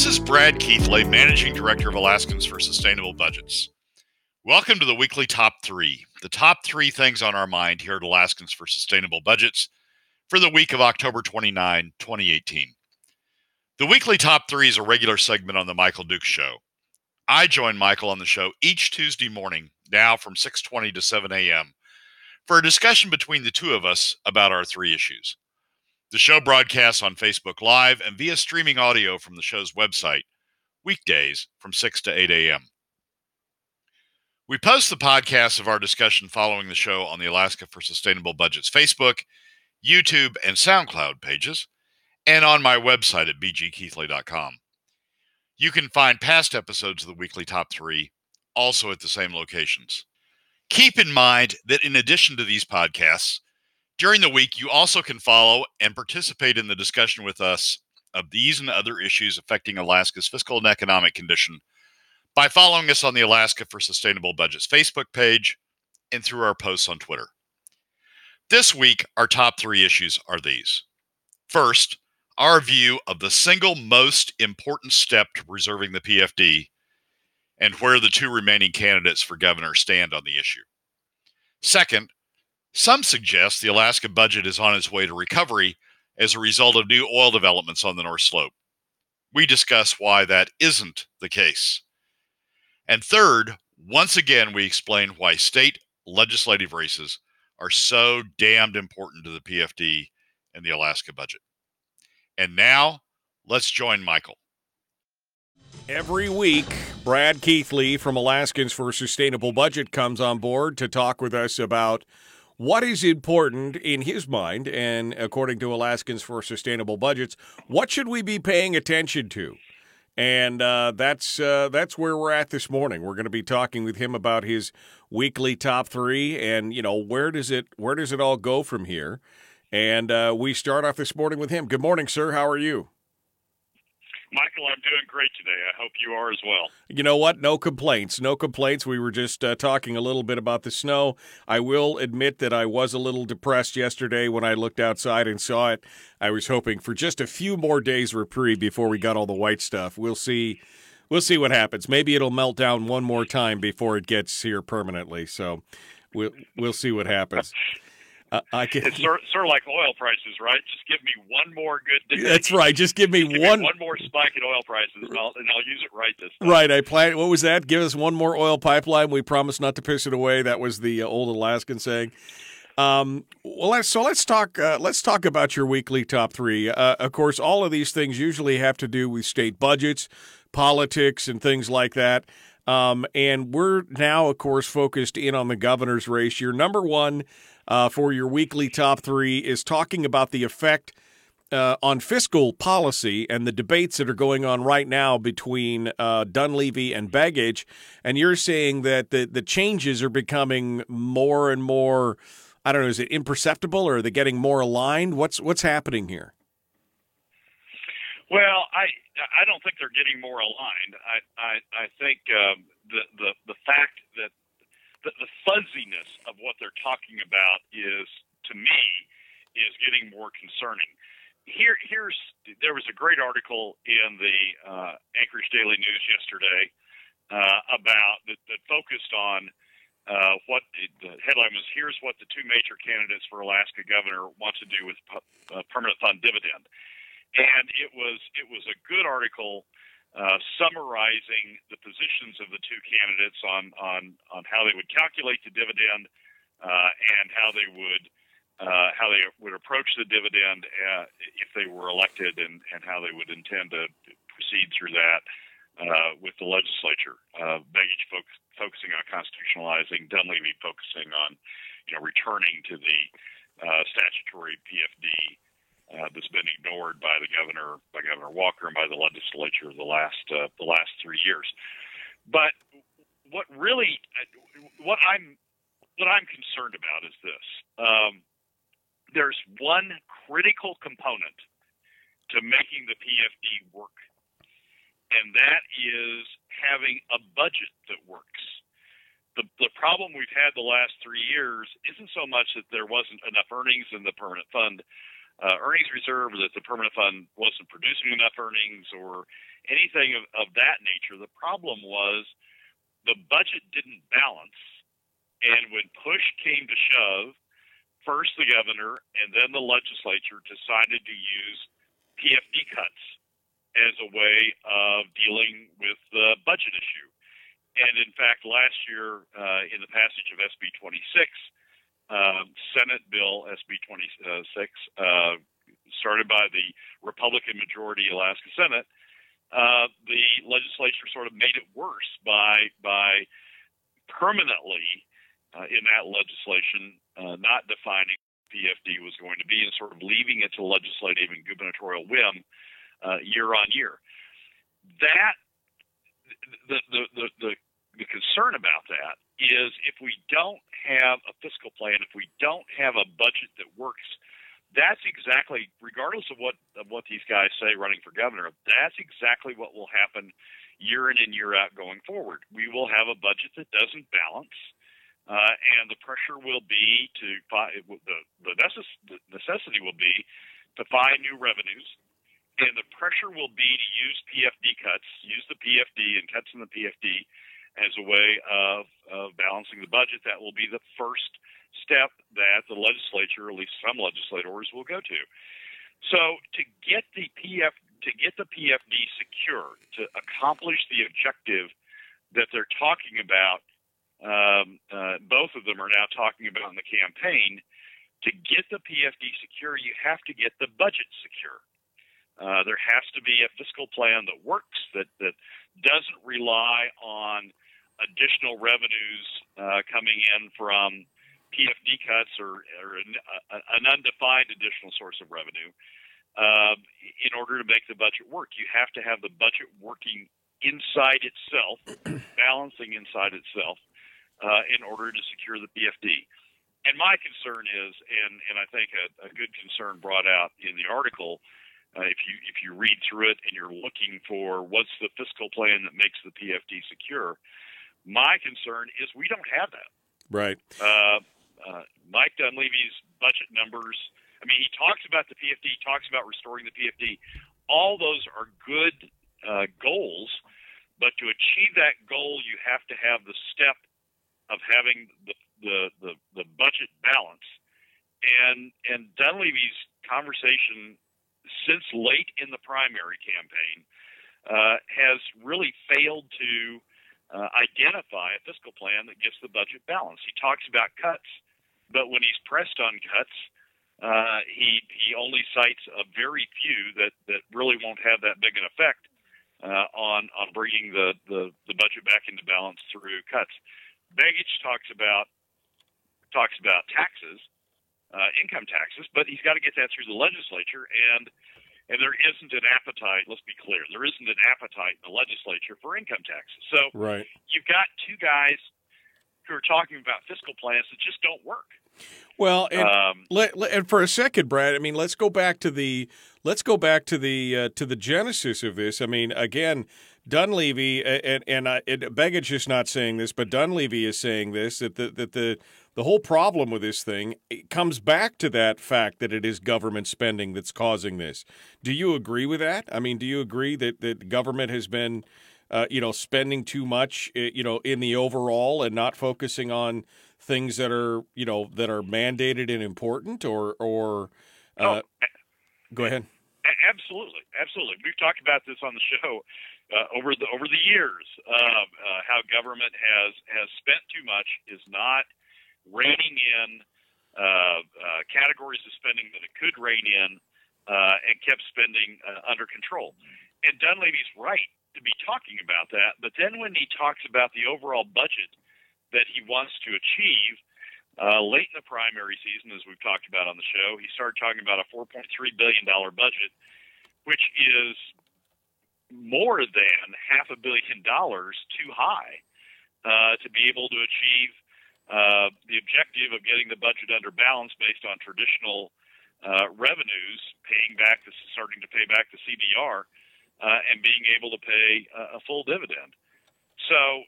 This is Brad Keithley, Managing Director of Alaskans for Sustainable Budgets. Welcome to the weekly top three, the top three things on our mind here at Alaskans for Sustainable Budgets for the week of October 29, 2018. The weekly top three is a regular segment on the Michael Duke Show. I join Michael on the show each Tuesday morning, now from 6:20 to 7 a.m., for a discussion between the two of us about our three issues. The show broadcasts on Facebook Live and via streaming audio from the show's website, weekdays from 6 to 8 a.m. We post the podcasts of our discussion following the show on the Alaska for Sustainable Budgets Facebook, YouTube, and SoundCloud pages, and on my website at bgkeithley.com. You can find past episodes of the weekly top three also at the same locations. Keep in mind that in addition to these podcasts, during the week, you also can follow and participate in the discussion with us of these and other issues affecting Alaska's fiscal and economic condition by following us on the Alaska for Sustainable Budgets Facebook page and through our posts on Twitter. This week, our top three issues are these. First, our view of the single most important step to preserving the PFD and where the two remaining candidates for governor stand on the issue. Second, some suggest the Alaska budget is on its way to recovery as a result of new oil developments on the North Slope. We discuss why that isn't the case. And third, once again, we explain why state legislative races are so damned important to the PFD and the Alaska budget. And now, let's join Michael. Every week, Brad Keithley from Alaskans for a Sustainable Budget comes on board to talk with us about what is important in his mind, and according to Alaskans for Sustainable Budgets, what should we be paying attention to? And uh, that's uh, that's where we're at this morning. We're going to be talking with him about his weekly top three, and you know where does it where does it all go from here? And uh, we start off this morning with him. Good morning, sir. How are you? Michael, I'm doing great today. I hope you are as well. You know what? No complaints. No complaints. We were just uh, talking a little bit about the snow. I will admit that I was a little depressed yesterday when I looked outside and saw it. I was hoping for just a few more days reprieve before we got all the white stuff. We'll see. We'll see what happens. Maybe it'll melt down one more time before it gets here permanently. So we'll we'll see what happens. Uh, I can. It's sort, sort of like oil prices, right? Just give me one more good day. That's right. Just give me give one me one more spike in oil prices, and I'll, and I'll use it right this time. Right. I plan. What was that? Give us one more oil pipeline. We promise not to piss it away. That was the uh, old Alaskan saying. Um, well, let's, so let's talk. Uh, let's talk about your weekly top three. Uh, of course, all of these things usually have to do with state budgets, politics, and things like that. Um, and we're now, of course, focused in on the governor's race. Your number one uh, for your weekly top three is talking about the effect uh, on fiscal policy and the debates that are going on right now between uh, Dunleavy and Begich. And you're saying that the, the changes are becoming more and more, I don't know, is it imperceptible or are they getting more aligned? What's what's happening here? Well, I I don't think they're getting more aligned. I I, I think um, the the the fact that the, the fuzziness of what they're talking about is, to me, is getting more concerning. Here, here's there was a great article in the uh, Anchorage Daily News yesterday uh, about that, that focused on uh, what the headline was. Here's what the two major candidates for Alaska governor want to do with uh, permanent fund dividend, and it was it was a good article uh, summarizing the positions of the two candidates on on on how they would calculate the dividend uh, and how they would uh, how they would approach the dividend uh, if they were elected and and how they would intend to proceed through that uh, with the legislature. Uh, focusing on constitutionalizing, Dunleavy focusing on you know returning to the statutory PFD uh, that's been ignored by the governor, by Governor Walker, and by the legislature the last uh, the last three years. But what really, what I'm what I'm concerned about is this: um, there's one critical component to making the PFD work, and that is having a budget that works. The, the problem we've had the last three years isn't so much that there wasn't enough earnings in the permanent fund uh, earnings reserve that the permanent fund wasn't producing enough earnings or anything of, of that nature. The problem was the budget didn't balance, and when push came to shove, first the governor and then the legislature decided to use PFD cuts as a way of dealing with the budget issue. And in fact, last year, uh, in the passage of SB 26, um, Senate Bill SB 26, uh, started by the Republican majority Alaska Senate, uh, the legislature sort of made it worse by by permanently uh, in that legislation uh, not defining PFD was going to be and sort of leaving it to legislative and gubernatorial whim uh, year on year. That the, the the, the the concern about that is if we don't have a fiscal plan, if we don't have a budget that works that's exactly, regardless of what of what these guys say running for governor, that's exactly what will happen year in and year out going forward. We will have a budget that doesn't balance, uh, and the pressure will be to find the the, necess- the necessity will be to find new revenues, and the pressure will be to use PFD cuts, use the PFD and cuts in the PFD as a way of, of balancing the budget. That will be the first step that the legislature, at least some legislators, will go to. So to get the PF to get the PFD secure to accomplish the objective that they're talking about, um, uh, both of them are now talking about in the campaign. To get the PFD secure, you have to get the budget secure. Uh, there has to be a fiscal plan that works that that doesn't rely on additional revenues uh, coming in from PFD cuts or, or an, an, undefined additional source of revenue um, in order to make the budget work. You have to have the budget working inside itself, balancing inside itself, uh, in order to secure the PFD. And my concern is, and, and I think a, a good concern brought out in the article, uh, if you if you read through it and you're looking for what's the fiscal plan that makes the PFD secure, my concern is we don't have that. Right. Uh, uh, Mike Dunleavy's budget numbers. I mean, he talks about the PFD, he talks about restoring the PFD. All those are good uh, goals, but to achieve that goal, you have to have the step of having the the, the, the budget balance. And and Dunleavy's conversation since late in the primary campaign uh, has really failed to uh, identify a fiscal plan that gets the budget balance. He talks about cuts, but when he's pressed on cuts, uh, he he only cites a very few that, that really won't have that big an effect uh, on on bringing the, the, the budget back into balance through cuts. Begich talks about talks about taxes, uh, income taxes, but he's got to get that through the legislature, and and there isn't an appetite. Let's be clear, there isn't an appetite in the legislature for income taxes. So right. you've got two guys who are talking about fiscal plans that just don't work. Well, and, um, let, let, and for a second, Brad, I mean, let's go back to the let's go back to the uh, to the genesis of this. I mean, again, Dunleavy and and, uh, and Begich is not saying this, but Dunleavy is saying this that the that the the whole problem with this thing comes back to that fact that it is government spending that's causing this. Do you agree with that? I mean, do you agree that that government has been uh, you know, spending too much, uh, you know, in the overall and not focusing on things that are, you know, that are mandated and important, or, or, uh, oh, go ahead. Absolutely, absolutely. We've talked about this on the show uh, over the over the years. Um, uh, how government has has spent too much is not reining in uh, uh, categories of spending that it could rein in, uh, and kept spending uh, under control. And Dunleavy's right to be talking about that. But then when he talks about the overall budget that he wants to achieve, uh, late in the primary season, as we've talked about on the show, he started talking about a $4.3 billion budget, which is more than half a billion dollars too high uh, to be able to achieve uh, the objective of getting the budget under balance based on traditional uh, revenues, paying back the starting to pay back the CBR uh, and being able to pay a, full dividend. So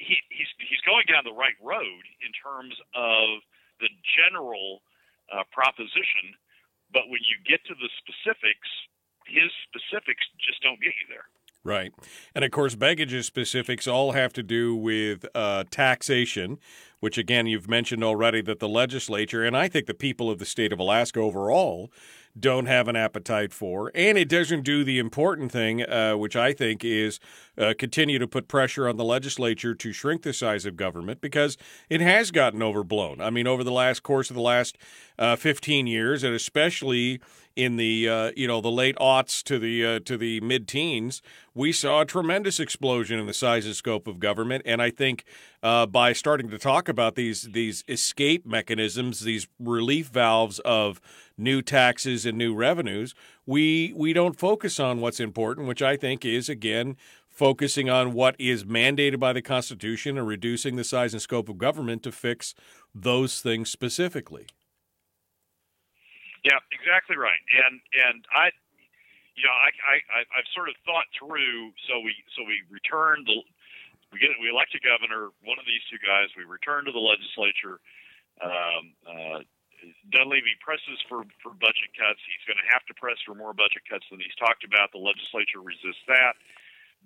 he, he's he's going down the right road in terms of the general uh, proposition, but when you get to the specifics, his specifics just don't get you there. Right. And of course, Begich's specifics all have to do with uh, taxation, which again, you've mentioned already that the legislature, and I think the people of the state of Alaska overall, don't have an appetite for. And it doesn't do the important thing, uh, which I think is uh, continue to put pressure on the legislature to shrink the size of government because it has gotten overblown. I mean, over the last course of the last uh, 15 years, and especially in the uh, you know the late aughts to the uh, to the mid teens, we saw a tremendous explosion in the size and scope of government. And I think uh, by starting to talk about these these escape mechanisms, these relief valves of new taxes and new revenues, we we don't focus on what's important, which I think is again focusing on what is mandated by the Constitution and reducing the size and scope of government to fix those things specifically. Yeah, exactly right. And and I, you know, I I I've sort of thought through. So we so we return the we get we elect a governor, one of these two guys. We return to the legislature. Um, uh, Dunleavy presses for for budget cuts. He's going to have to press for more budget cuts than he's talked about. The legislature resists that.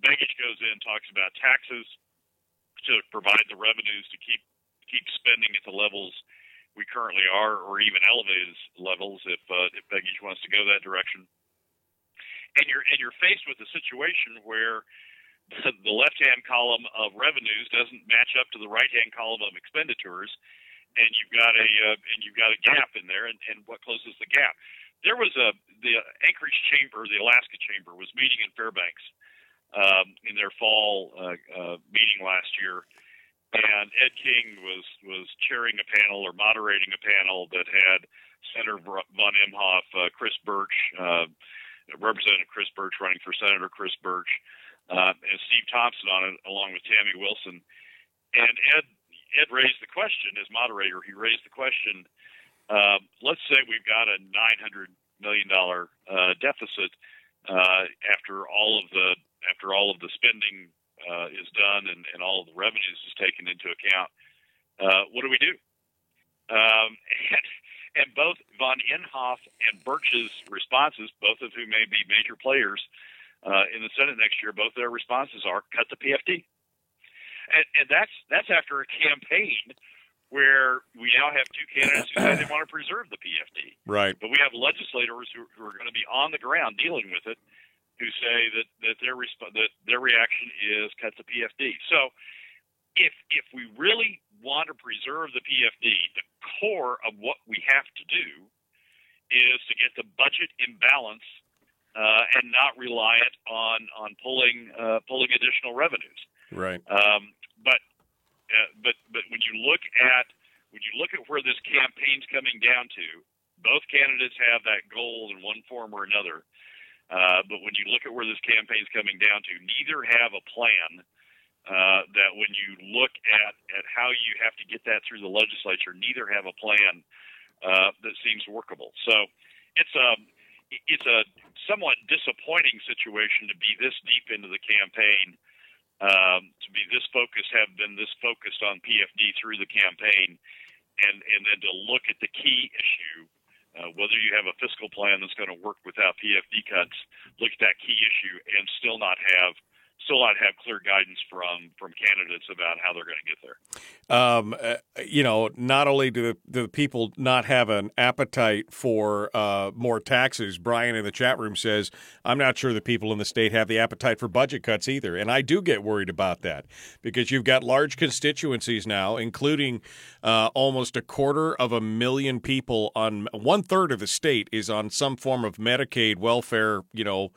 Begich goes in, talks about taxes to provide the revenues to keep keep spending at the levels we currently are, or even elevated levels if uh, if Begich wants to go that direction. And you're and you're faced with a situation where the, the left-hand column of revenues doesn't match up to the right-hand column of expenditures, and you've got a uh, and you've got a gap in there. And, and what closes the gap? There was a the Anchorage Chamber, the Alaska Chamber, was meeting in Fairbanks um, in their fall uh, uh, meeting last year and Ed King was was chairing a panel or moderating a panel that had Senator von Imhoff, uh, Chris Birch, uh, Representative Chris Birch running for Senator Chris Birch, uh, and Steve Thompson on it, along with Tammy Wilson. And Ed Ed raised the question as moderator. He raised the question. Uh, let's say we've got a 900 million dollar uh, deficit uh, after all of the after all of the spending uh, is done and, and all of the revenues is taken into account, uh, what do we do? Um, and, and both von Imhoff and Birch's responses, both of whom may be major players uh, in the Senate next year, both their responses are cut the PFD. And, and that's that's after a campaign where we now have two candidates who say they want to preserve the PFD. Right. But we have legislators who, who are going to be on the ground dealing with it who say that that their resp- that their reaction is cut the PFD. So if if we really want to preserve the PFD, the core of what we have to do is to get the budget in balance uh, and not reliant on on pulling uh, pulling additional revenues. Right. Um, but uh, but but when you look at when you look at where this campaign's coming down to, both candidates have that goal in one form or another. Uh, but when you look at where this campaign is coming down to, neither have a plan uh, that when you look at, at how you have to get that through the legislature, neither have a plan uh, that seems workable. So it's a it's a somewhat disappointing situation to be this deep into the campaign, um, to be this focused, have been this focused on PFD through the campaign, and and then to look at the key issue uh, whether you have a fiscal plan that's going to work without PFD cuts, look at that key issue and still not have still not have clear guidance from from candidates about how they're going to get there. Um, uh, you know, not only do the, do people not have an appetite for uh, more taxes, Brian in the chat room says, I'm not sure the people in the state have the appetite for budget cuts either. And I do get worried about that because you've got large constituencies now, including uh, almost a quarter of a million people on one third of the state is on some form of Medicaid welfare, you know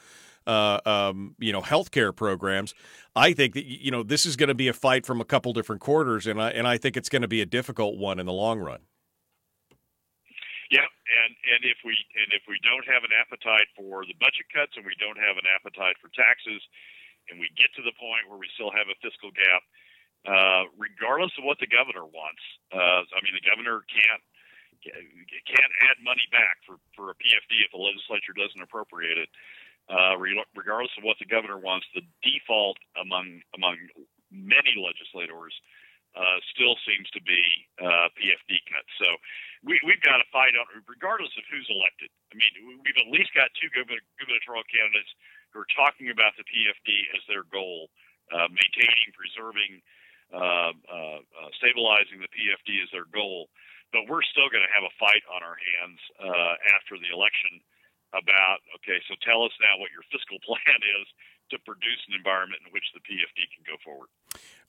uh, um, you know, healthcare programs. I think that you know this is going to be a fight from a couple different quarters, and I and I think it's going to be a difficult one in the long run. Yeah, and and if we and if we don't have an appetite for the budget cuts, and we don't have an appetite for taxes, and we get to the point where we still have a fiscal gap, uh, regardless of what the governor wants. Uh, I mean, the governor can't can't add money back for for a PFD if the legislature doesn't appropriate it uh, regardless of what the governor wants, the default among among many legislators uh, still seems to be uh, PFD cuts. So we, we've got to fight on, regardless of who's elected. I mean, we've at least got two gubernatorial candidates who are talking about the PFD as their goal, uh, maintaining, preserving, uh, uh, uh, stabilizing the PFD as their goal. But we're still going to have a fight on our hands uh, after the election about okay, so tell us now what your fiscal plan is to produce an environment in which the PFD can go forward.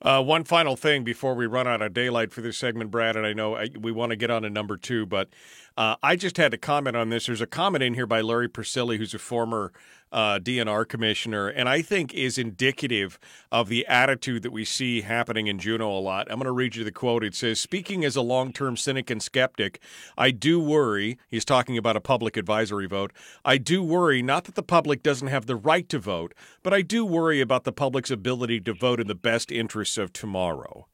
Uh, one final thing before we run out of daylight for this segment, Brad, and I know I, we want to get on to number two, but uh, I just had to comment on this. There's a comment in here by Larry Persily, who's a former uh, DNR commissioner, and I think is indicative of the attitude that we see happening in Juneau a lot. I'm going to read you the quote. It says, Speaking as a long term cynic and skeptic, I do worry, he's talking about a public advisory vote. I do worry not that the public doesn't have the right to vote, but I do worry about the public's ability to vote in the best interests of tomorrow.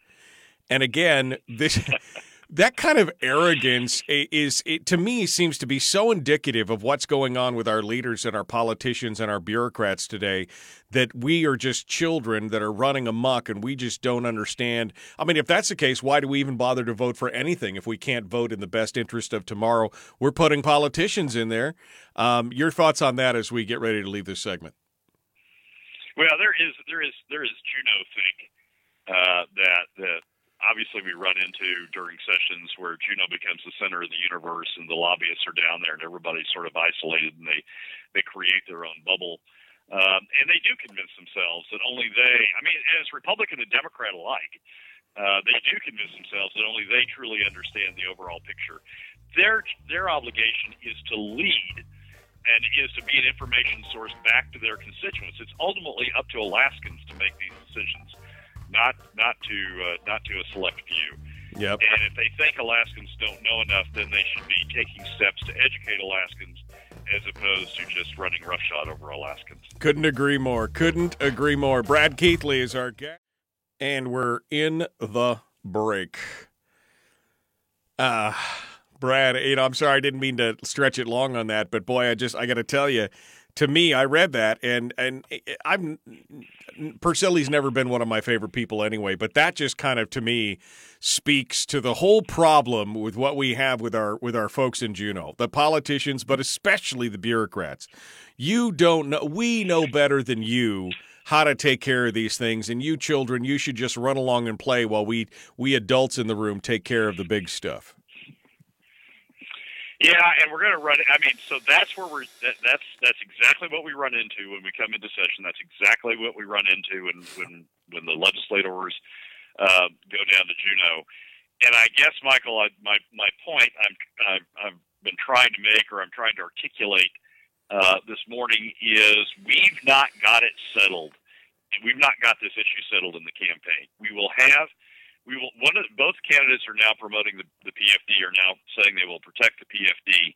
And again, this that kind of arrogance is it, to me seems to be so indicative of what's going on with our leaders and our politicians and our bureaucrats today that we are just children that are running amok and we just don't understand. I mean if that's the case why do we even bother to vote for anything if we can't vote in the best interest of tomorrow? We're putting politicians in there. Um, your thoughts on that as we get ready to leave this segment? Well there is there is there is juneau think uh, that that obviously we run into during sessions where Juneau becomes the center of the universe and the lobbyists are down there and everybody's sort of isolated and they they create their own bubble. Um, and they do convince themselves that only they, I mean, as Republican and Democrat alike, uh, they do convince themselves that only they truly understand the overall picture. Their their obligation is to lead and is to be an information source back to their constituents. It's ultimately up to Alaskans to make these decisions not not to uh, not to a select few. Yep. And if they think Alaskans don't know enough, then they should be taking steps to educate Alaskans as opposed to just running roughshod over Alaskans. Couldn't agree more. Couldn't agree more. Brad Keithley is our guest, and we're in the break. Uh Brad, you know, I'm sorry I didn't mean to stretch it long on that, but boy, I just I got to tell you, to me, I read that and and I'm Persily's never been one of my favorite people anyway, but that just kind of to me speaks to the whole problem with what we have with our with our folks in Juneau, the politicians, but especially the bureaucrats. You don't know we know better than you how to take care of these things and you children you should just run along and play while we we adults in the room take care of the big stuff. Yeah, and we're going to run. I mean, so that's where we're. That, that's that's exactly what we run into when we come into session. That's exactly what we run into when when when the legislators uh, go down to Juneau. And I guess, Michael, I, my my point I'm I've, I've been trying to make, or I'm trying to articulate uh, this morning, is we've not got it settled, and we've not got this issue settled in the campaign. We will have we will one of both candidates are now promoting the, the PFD are now saying they will protect the PFD.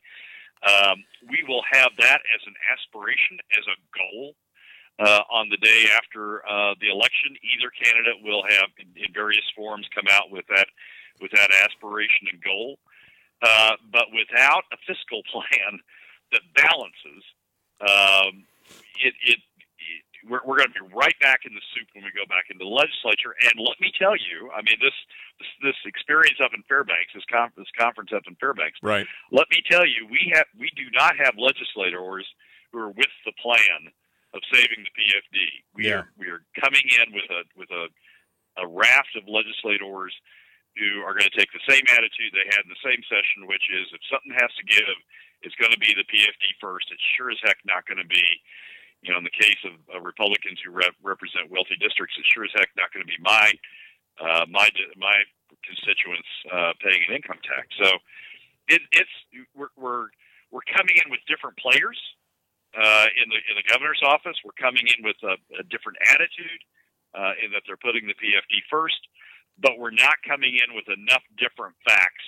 Um, we will have that as an aspiration, as a goal uh, on the day after uh, the election. Either candidate will have, in, in, various forms, come out with that with that aspiration and goal. Uh, but without a fiscal plan that balances, um, it, it we're, we're going to be right back in the soup when we go back into the legislature. And let me tell you, I mean, this this, this experience up in Fairbanks, this, con- this conference up in Fairbanks, right? Let me tell you, we have we do not have legislators who are with the plan of saving the PFD. We yeah. are we are coming in with a with a a raft of legislators who are going to take the same attitude they had in the same session, which is if something has to give, it's going to be the PFD first. It's sure as heck not going to be you know, in the case of Republicans who rep- represent wealthy districts, it's sure as heck not going to be my uh, my my constituents uh, paying an income tax. So it, it's we're, we're we're coming in with different players uh, in the in the governor's office. We're coming in with a, a different attitude uh, in that they're putting the PFD first, but we're not coming in with enough different facts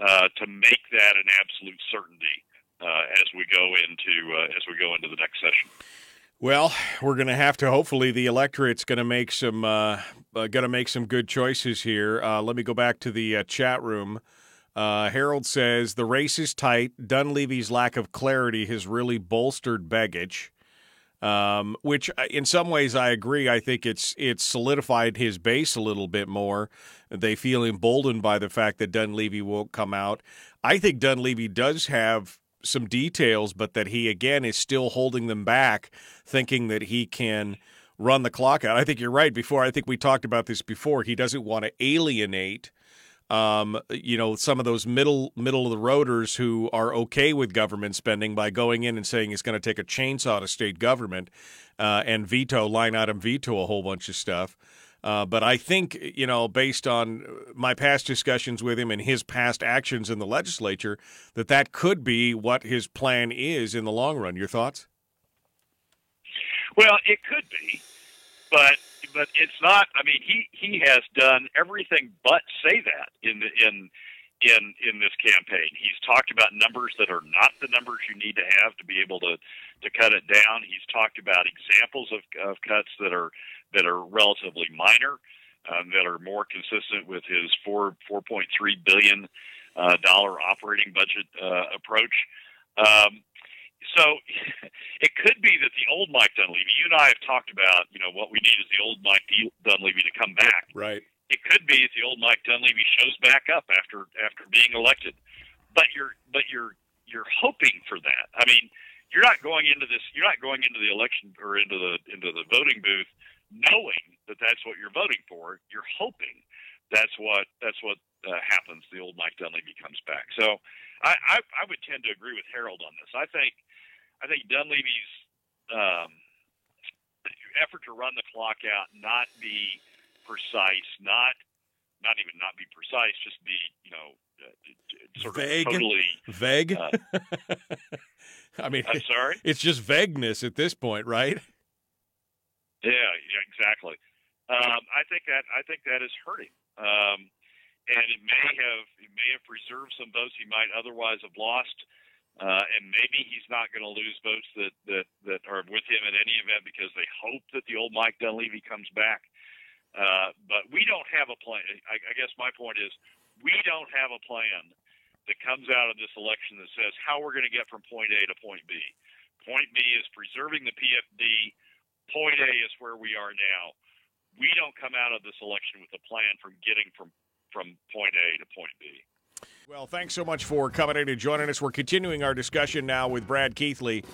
uh, to make that an absolute certainty uh, as we go into uh, as we go into the next session. Well, we're going to have to. Hopefully, the electorate's going to make some uh, uh, going to make some good choices here. Uh, let me go back to the uh, chat room. Uh, Harold says the race is tight. Dunleavy's lack of clarity has really bolstered Begich, um, which uh, in some ways I agree. I think it's it's solidified his base a little bit more. They feel emboldened by the fact that Dunleavy won't come out. I think Dunleavy does have some details, but that he again is still holding them back, thinking that he can run the clock out. I think you're right. Before I think we talked about this before. He doesn't want to alienate. Um, you know, some of those middle middle of the roaders who are okay with government spending by going in and saying he's going to take a chainsaw to state government uh, and veto line item veto a whole bunch of stuff. Uh, but I think, you know, based on my past discussions with him and his past actions in the legislature, that that could be what his plan is in the long run. Your thoughts? Well, it could be, but but it's not. I mean, he he has done everything but say that in the, in in in this campaign. He's talked about numbers that are not the numbers you need to have to be able to to cut it down. He's talked about examples of, of cuts that are that are relatively minor, um, that are more consistent with his four four point three billion uh, dollar operating budget uh, approach. Um, so it could be that the old Mike Dunleavy, you and I have talked about, you know, what we need is the old Mike Dunleavy to come back. Right it could be that the old Mike Dunleavy shows back up after after being elected. But you're but you're you're hoping for that. I mean, you're not going into this. You're not going into the election or into the into the voting booth knowing that that's what you're voting for. You're hoping that's what that's what uh, happens. The old Mike Dunleavy comes back. So I, I I would tend to agree with Harold on this. I think I think Dunleavy's um, effort to run the clock out, not be precise, not not even not be precise, just be you know uh, sort vague, of totally vague. Uh, I mean, I'm sorry. It's just vagueness at this point, right? Yeah, yeah, exactly. Um, I think that I think that is hurting, um, and it may have it may have preserved some votes he might otherwise have lost, uh, and maybe he's not going to lose votes that, that that are with him in any event because they hope that the old Mike Dunleavy comes back. Uh, but we don't have a plan. I, I guess my point is we don't have a plan that comes out of this election that says how we're going to get from point A to point B. Point B is preserving the PFD. Point A is where we are now. We don't come out of this election with a plan from getting from from point A to point B. Well, thanks so much for coming in and joining us. We're continuing our discussion now with Brad Keithley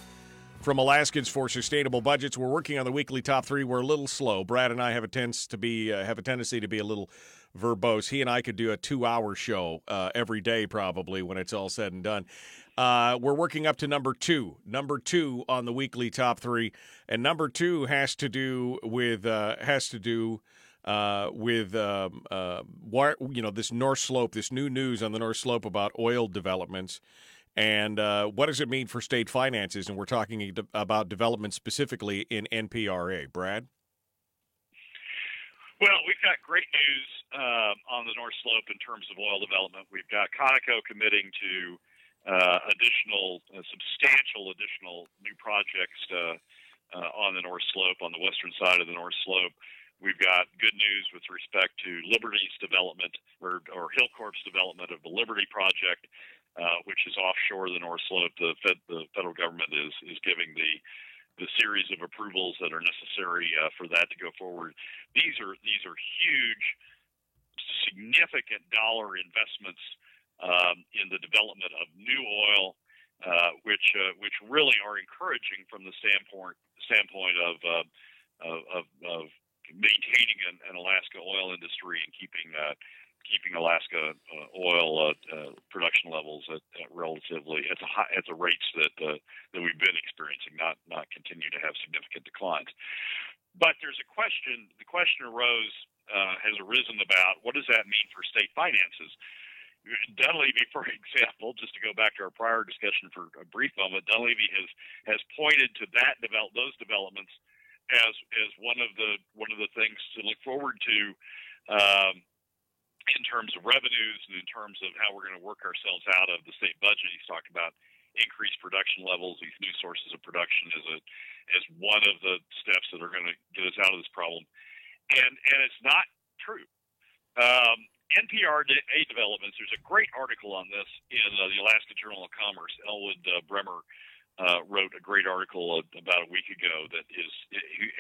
from Alaskans for Sustainable Budgets. We're working on the weekly top three. We're a little slow. Brad and I have a tendency to be uh, have a tendency to be a little verbose. He and I could do a two-hour show uh, every day, probably when it's all said and done. Uh, we're working up to number two. Number two on the weekly top three, and number two has to do with uh, has to do. Uh, with um, uh, you know this North Slope, this new news on the North Slope about oil developments, and uh, what does it mean for state finances? And we're talking about development specifically in NPRA. Brad? Well, we've got great news um, on the North Slope in terms of oil development. We've got Conoco committing to additional, uh, substantial additional new projects uh, uh, on the North Slope, on the western side of the North Slope. We've got good news with respect to Liberty's development or, or Hilcorp's development of the Liberty project uh, which is offshore the North Slope. The, fed, the federal government is is giving the the series of approvals that are necessary uh, for that to go forward. These are these are huge, significant dollar investments um, in the development of new oil, uh, which uh, which really are encouraging from the standpoint standpoint of uh, of, of, maintaining an, an Alaska oil industry and keeping uh, keeping Alaska uh, oil uh, production levels at, at, relatively at the high, at the rates that that we've been experiencing, not not continue to have significant declines. But there's a question. The question arose has arisen about what does that mean for state finances. Dunleavy, for example, just to go back to our prior discussion for a brief moment, Dunleavy has has pointed to that develop those developments as as one of the one of the things to look forward to um, in terms of revenues and in terms of how we're going to work ourselves out of the state budget. He's talked about increased production levels, these new sources of production as a as one of the steps that are going to get us out of this problem. And and it's not true. Um, NPRA developments. There's a great article on this in uh, the Alaska Journal of Commerce. Elwood uh, Brehmer uh, wrote a great article about a week ago that is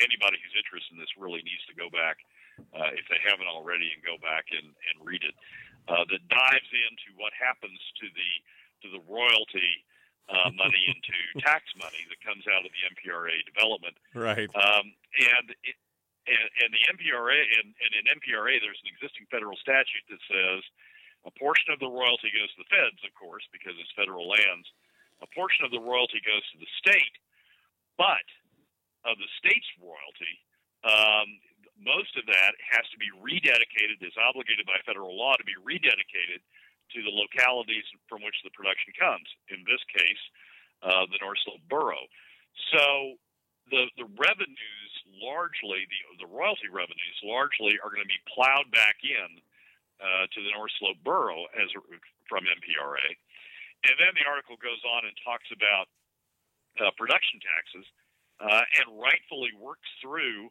anybody who's interested in this really needs to go back uh, if they haven't already, and go back and, and read it. Uh, that dives into what happens to the to the royalty uh, money into tax money that comes out of the NPRA development. Right. Um, and, it, and and the NPRA and, and in NPRA there's an existing federal statute that says a portion of the royalty goes to the feds, of course, because it's federal lands. A portion of the royalty goes to the state, but of the state's royalty, um, most of that has to be rededicated, is obligated by federal law to be rededicated to the localities from which the production comes. In this case, uh, the North Slope Borough. So the the revenues largely, the the royalty revenues largely are going to be plowed back in uh, to the North Slope Borough as from NPRA. And then the article goes on and talks about uh, production taxes uh, and rightfully works through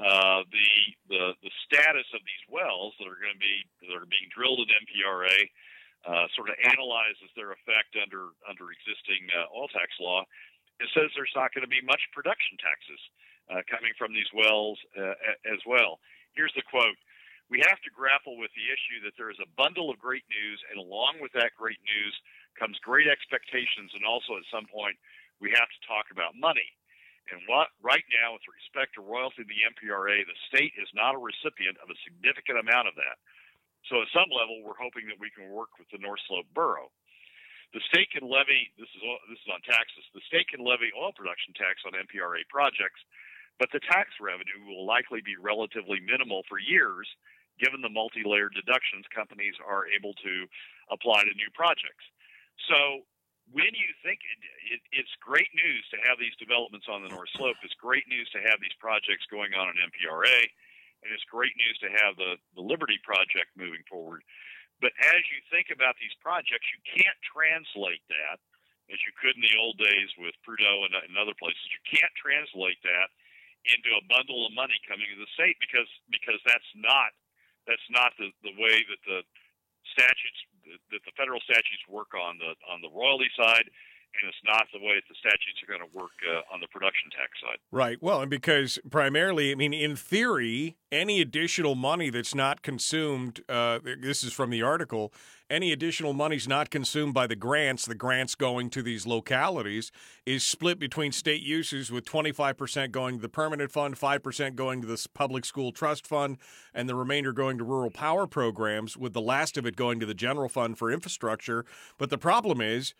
uh, the, the the status of these wells that are going to be that are being drilled in NPRA. Uh, sort of analyzes their effect under under existing uh, oil tax law. It says there's not going to be much production taxes uh, coming from these wells uh, as well. Here's the quote we have to grapple with the issue that there is a bundle of great news, and along with that great news comes great expectations, and also at some point we have to talk about money. And what right now, with respect to royalty in the NPRA, the state is not a recipient of a significant amount of that. So at some level, we're hoping that we can work with the North Slope Borough. The state can levy this is this is on taxes. The state can levy oil production tax on NPRA projects, but the tax revenue will likely be relatively minimal for years given the multi-layered deductions companies are able to apply to new projects. So when you think it, it, it's great news to have these developments on the North Slope, it's great news to have these projects going on in NPRA, and it's great news to have the, the Liberty project moving forward. But as you think about these projects, you can't translate that as you could in the old days with Prudhoe and, and other places. You can't translate that into a bundle of money coming to the state because because that's not that's not the, the way that the statutes that the federal statutes work on the on the royalty side and it's not the way the statutes are going to work uh, on the production tax side. Right. Well, and because primarily, I mean, in theory, any additional money that's not consumed, uh, this is from the article, any additional money's not consumed by the grants, the grants going to these localities, is split between state uses with 25% going to the permanent fund, 5% going to the public school trust fund, and the remainder going to rural power programs, with the last of it going to the general fund for infrastructure. But the problem is,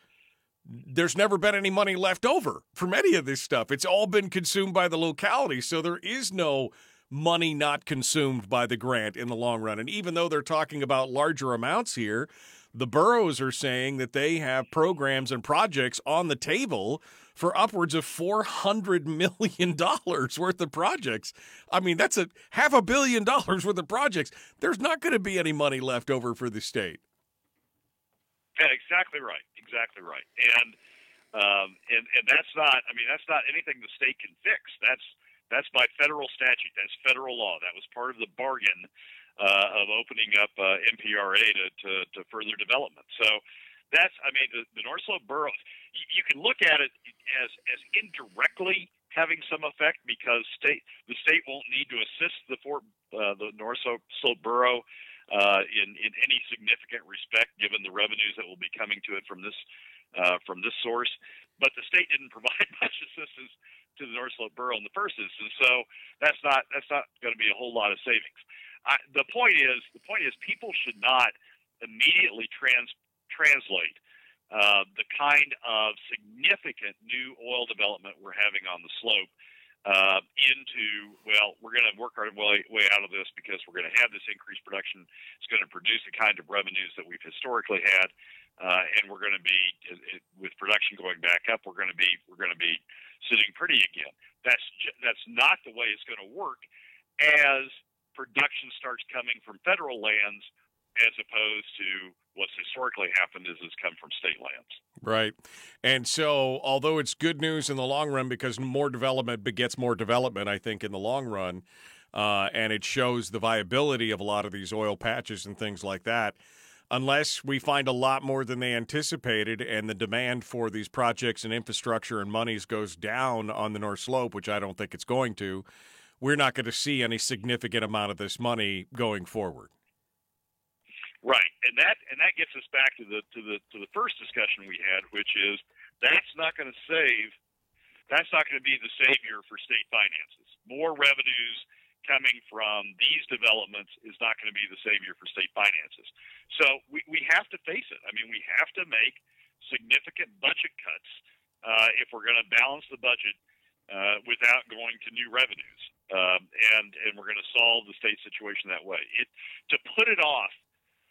there's never been any money left over from any of this stuff. It's all been consumed by the locality. So there is no money not consumed by the grant in the long run. And even though they're talking about larger amounts here, the boroughs are saying that they have programs and projects on the table for upwards of $400 million worth of projects. I mean, that's a half a billion dollars worth of projects. There's not going to be any money left over for the state. Yeah, exactly right. Exactly right. And um, and and that's not. I mean, that's not anything the state can fix. That's that's by federal statute. That's federal law. That was part of the bargain uh, of opening up uh, NPRA to, to to further development. So that's. I mean, the, the North Slope Borough. You, you can look at it as as indirectly having some effect because state the state won't need to assist the Fort uh, the North Slope Borough uh, in in any significant respect, given the revenues that will be coming to it from this uh, from this source. But the state didn't provide much assistance to the North Slope Borough in the first instance, so that's not that's not going to be a whole lot of savings. I, the point is the point is people should not immediately trans translate uh, the kind of significant new oil development we're having on the slope uh, into well, we're going to work our way, way out of this because we're going to have this increased production. It's going to produce the kind of revenues that we've historically had, uh, and we're going to be it, with production going back up. We're going to be we're going to be sitting pretty again. That's that's not the way it's going to work as production starts coming from federal lands as opposed to what's historically happened is it's come from state lands. Right. And so, although it's good news in the long run because more development begets more development, I think, in the long run, uh, and it shows the viability of a lot of these oil patches and things like that. Unless we find a lot more than they anticipated and the demand for these projects and infrastructure and monies goes down on the North Slope, which I don't think it's going to, we're not going to see any significant amount of this money going forward. Right, and that and that gets us back to the to the to the first discussion we had, which is That's not going to save. That's not going to be the savior for state finances. More revenues coming from these developments is not going to be the savior for state finances. So we, we have to face it. I mean, we have to make significant budget cuts uh, if we're going to balance the budget uh, without going to new revenues. Um, and and we're going to solve the state situation that way. It to put it off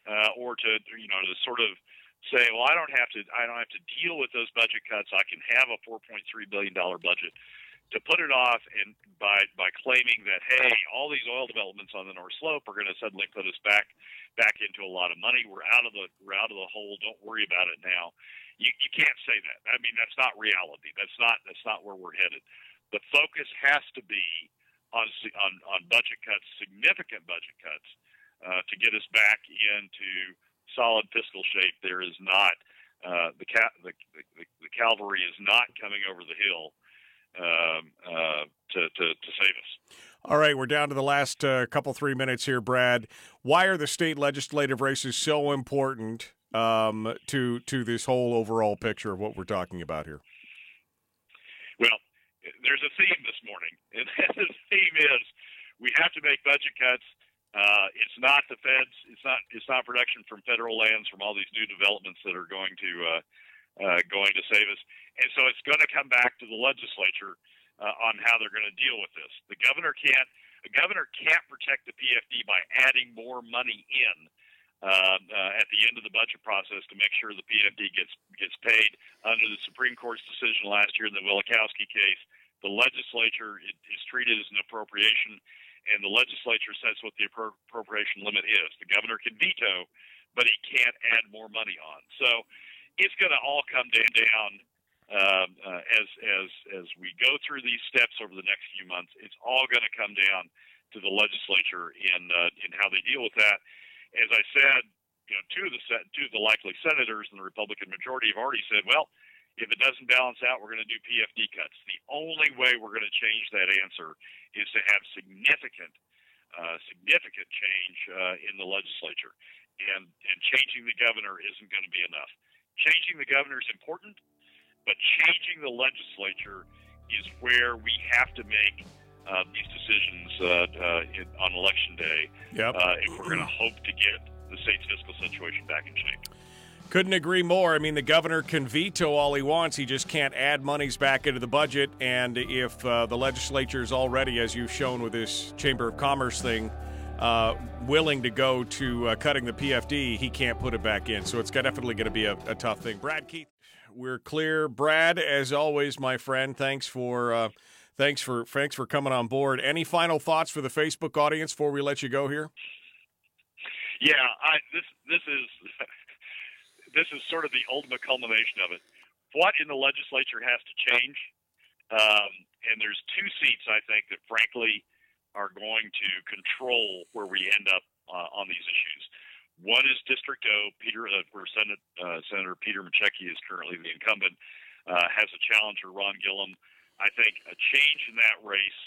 uh, or to you know to sort of say, well, I don't have to I don't have to deal with those budget cuts. I can have a 4.3 billion dollar budget. To put it off and by by claiming that hey, all these oil developments on the North Slope are going to suddenly put us back back into a lot of money. We're out of the we're out of the hole. Don't worry about it now. You, you can't say that. I mean, that's not reality. That's not that's not where we're headed. The focus has to be on on, on budget cuts, significant budget cuts, uh, to get us back into solid fiscal shape. There is not uh, the, ca- the, the the cavalry is not coming over the hill um, uh, to, to to save us. All right, we're down to the last uh, couple three minutes here, Brad. Why are the state legislative races so important um, to to this whole overall picture of what we're talking about here? Well, there's a theme this morning, and the theme is we have to make budget cuts. Uh, it's not the feds. It's not. It's not production from federal lands from all these new developments that are going to uh, uh, going to save us. And so it's going to come back to the legislature uh, on how they're going to deal with this. The governor can't. The governor can't protect the PFD by adding more money in uh, uh, at the end of the budget process to make sure the PFD gets gets paid under the Supreme Court's decision last year in the Wielechowski case the legislature is treated as an appropriation, and the legislature sets what the appropriation limit is. The governor can veto, but he can't add more money on. So it's going to all come down, um, uh, as as as we go through these steps over the next few months. It's all going to come down to the legislature in uh, in how they deal with that. As I said, you know, two of the two of the likely senators in the Republican majority have already said, well if it doesn't balance out, we're going to do PFD cuts. The only way we're going to change that answer is to have significant, uh, significant change uh, in the legislature, and and changing the governor isn't going to be enough. Changing the governor is important, but changing the legislature is where we have to make uh, these decisions uh, uh, in, on election day yep. Uh, if we're going to hope to get the state's fiscal situation back in shape. Couldn't agree more. I mean, the governor can veto all he wants. He just can't add monies back into the budget. And if uh, the legislature is already, as you've shown with this Chamber of Commerce thing, uh, willing to go to uh, cutting the PFD, he can't put it back in. So it's definitely going to be a, a, tough thing. Brad Keith, we're clear. Brad, as always, my friend, thanks for uh, thanks for thanks for coming on board. Any final thoughts for the Facebook audience before we let you go here? Yeah, I, this this is this is sort of the ultimate culmination of it. What in the legislature has to change? Um, and there's two seats I think that frankly are going to control where we end up uh, on these issues. One is District O. Peter, uh, where Senate, uh, Senator Peter Micciche is currently the incumbent, uh, has a challenger, Ron Gillham. I think a change in that race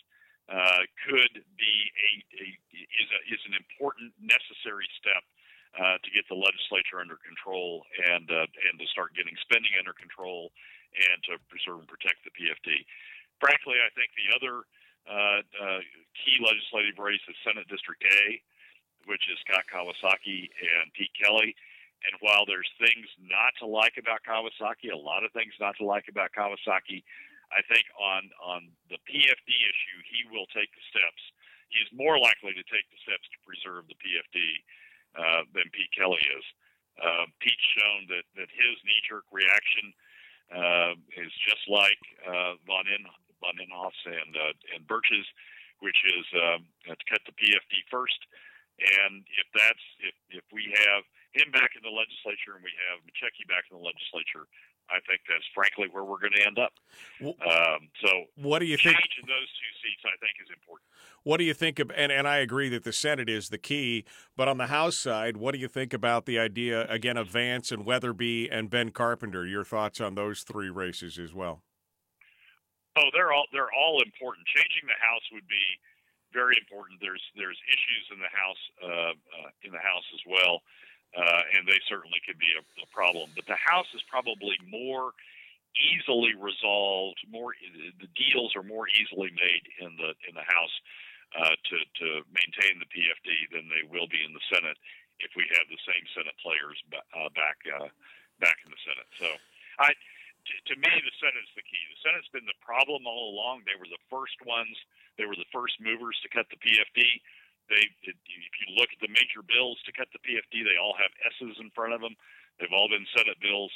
uh, could be a, a is a, is an important necessary step uh, to get the legislature under control and uh, and to start getting spending under control and to preserve and protect the PFD. Frankly, I think the other uh, uh, key legislative race is Senate District A, which is Scott Kawasaki and Pete Kelly. And while there's things not to like about Kawasaki, a lot of things not to like about Kawasaki, I think on on the PFD issue, he will take the steps. He's more likely to take the steps to preserve the PFD uh, than Pete Kelly is. Uh, Pete's shown that, that his knee jerk reaction uh, is just like uh, Von, In, Von Imhof's and, uh, and Birch's, which is um, to cut the PFD first. And if that's if, if we have him back in the legislature and we have Micciche back in the legislature, I think that's frankly where we're going to end up. Um, so, what do you think? Changing those two seats, I think, is important. What do you think of? And, and I agree that the Senate is the key, but on the House side, what do you think about the idea again of Vance and Weatherby and Ben Carpenter? Your thoughts on those three races as well? Oh, they're all they're all important. Changing the House would be very important. There's there's issues in the House uh, uh, in the House as well uh, and they certainly could be a, a, problem. But the House is probably more easily resolved. More the deals are more easily made in the in the House uh, to to maintain the PFD than they will be in the Senate if we have the same Senate players uh, back uh, back in the Senate. So, I to, to me the Senate is the key. The Senate's been the problem all along. They were the first ones. They were the first movers to cut the PFD. They, if you look at the major bills to cut the PFD, they all have S's in front of them. They've all been Senate bills,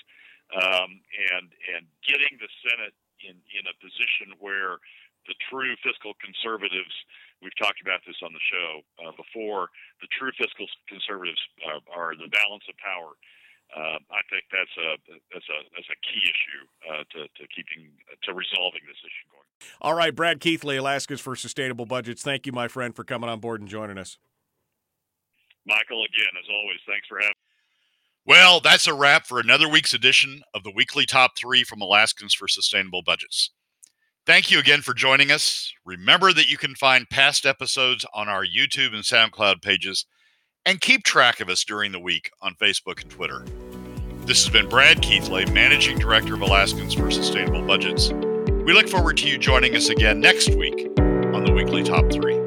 um, and and getting the Senate in in a position where the true fiscal conservatives we've talked about this on the show uh, before. The true fiscal conservatives uh, are the balance of power. Uh, I think that's a that's a that's a key issue uh, to to keeping to resolving this issue. All right, Brad Keithley, Alaskans for Sustainable Budgets. Thank you, my friend, for coming on board and joining us. Michael, again, as always, thanks for having. Well, that's a wrap for another week's edition of the weekly top three from Alaskans for Sustainable Budgets. Thank you again for joining us. Remember that you can find past episodes on our YouTube and SoundCloud pages and keep track of us during the week on Facebook and Twitter. This has been Brad Keithley, Managing Director of Alaskans for Sustainable Budgets. We look forward to you joining us again next week on the Weekly Top 3.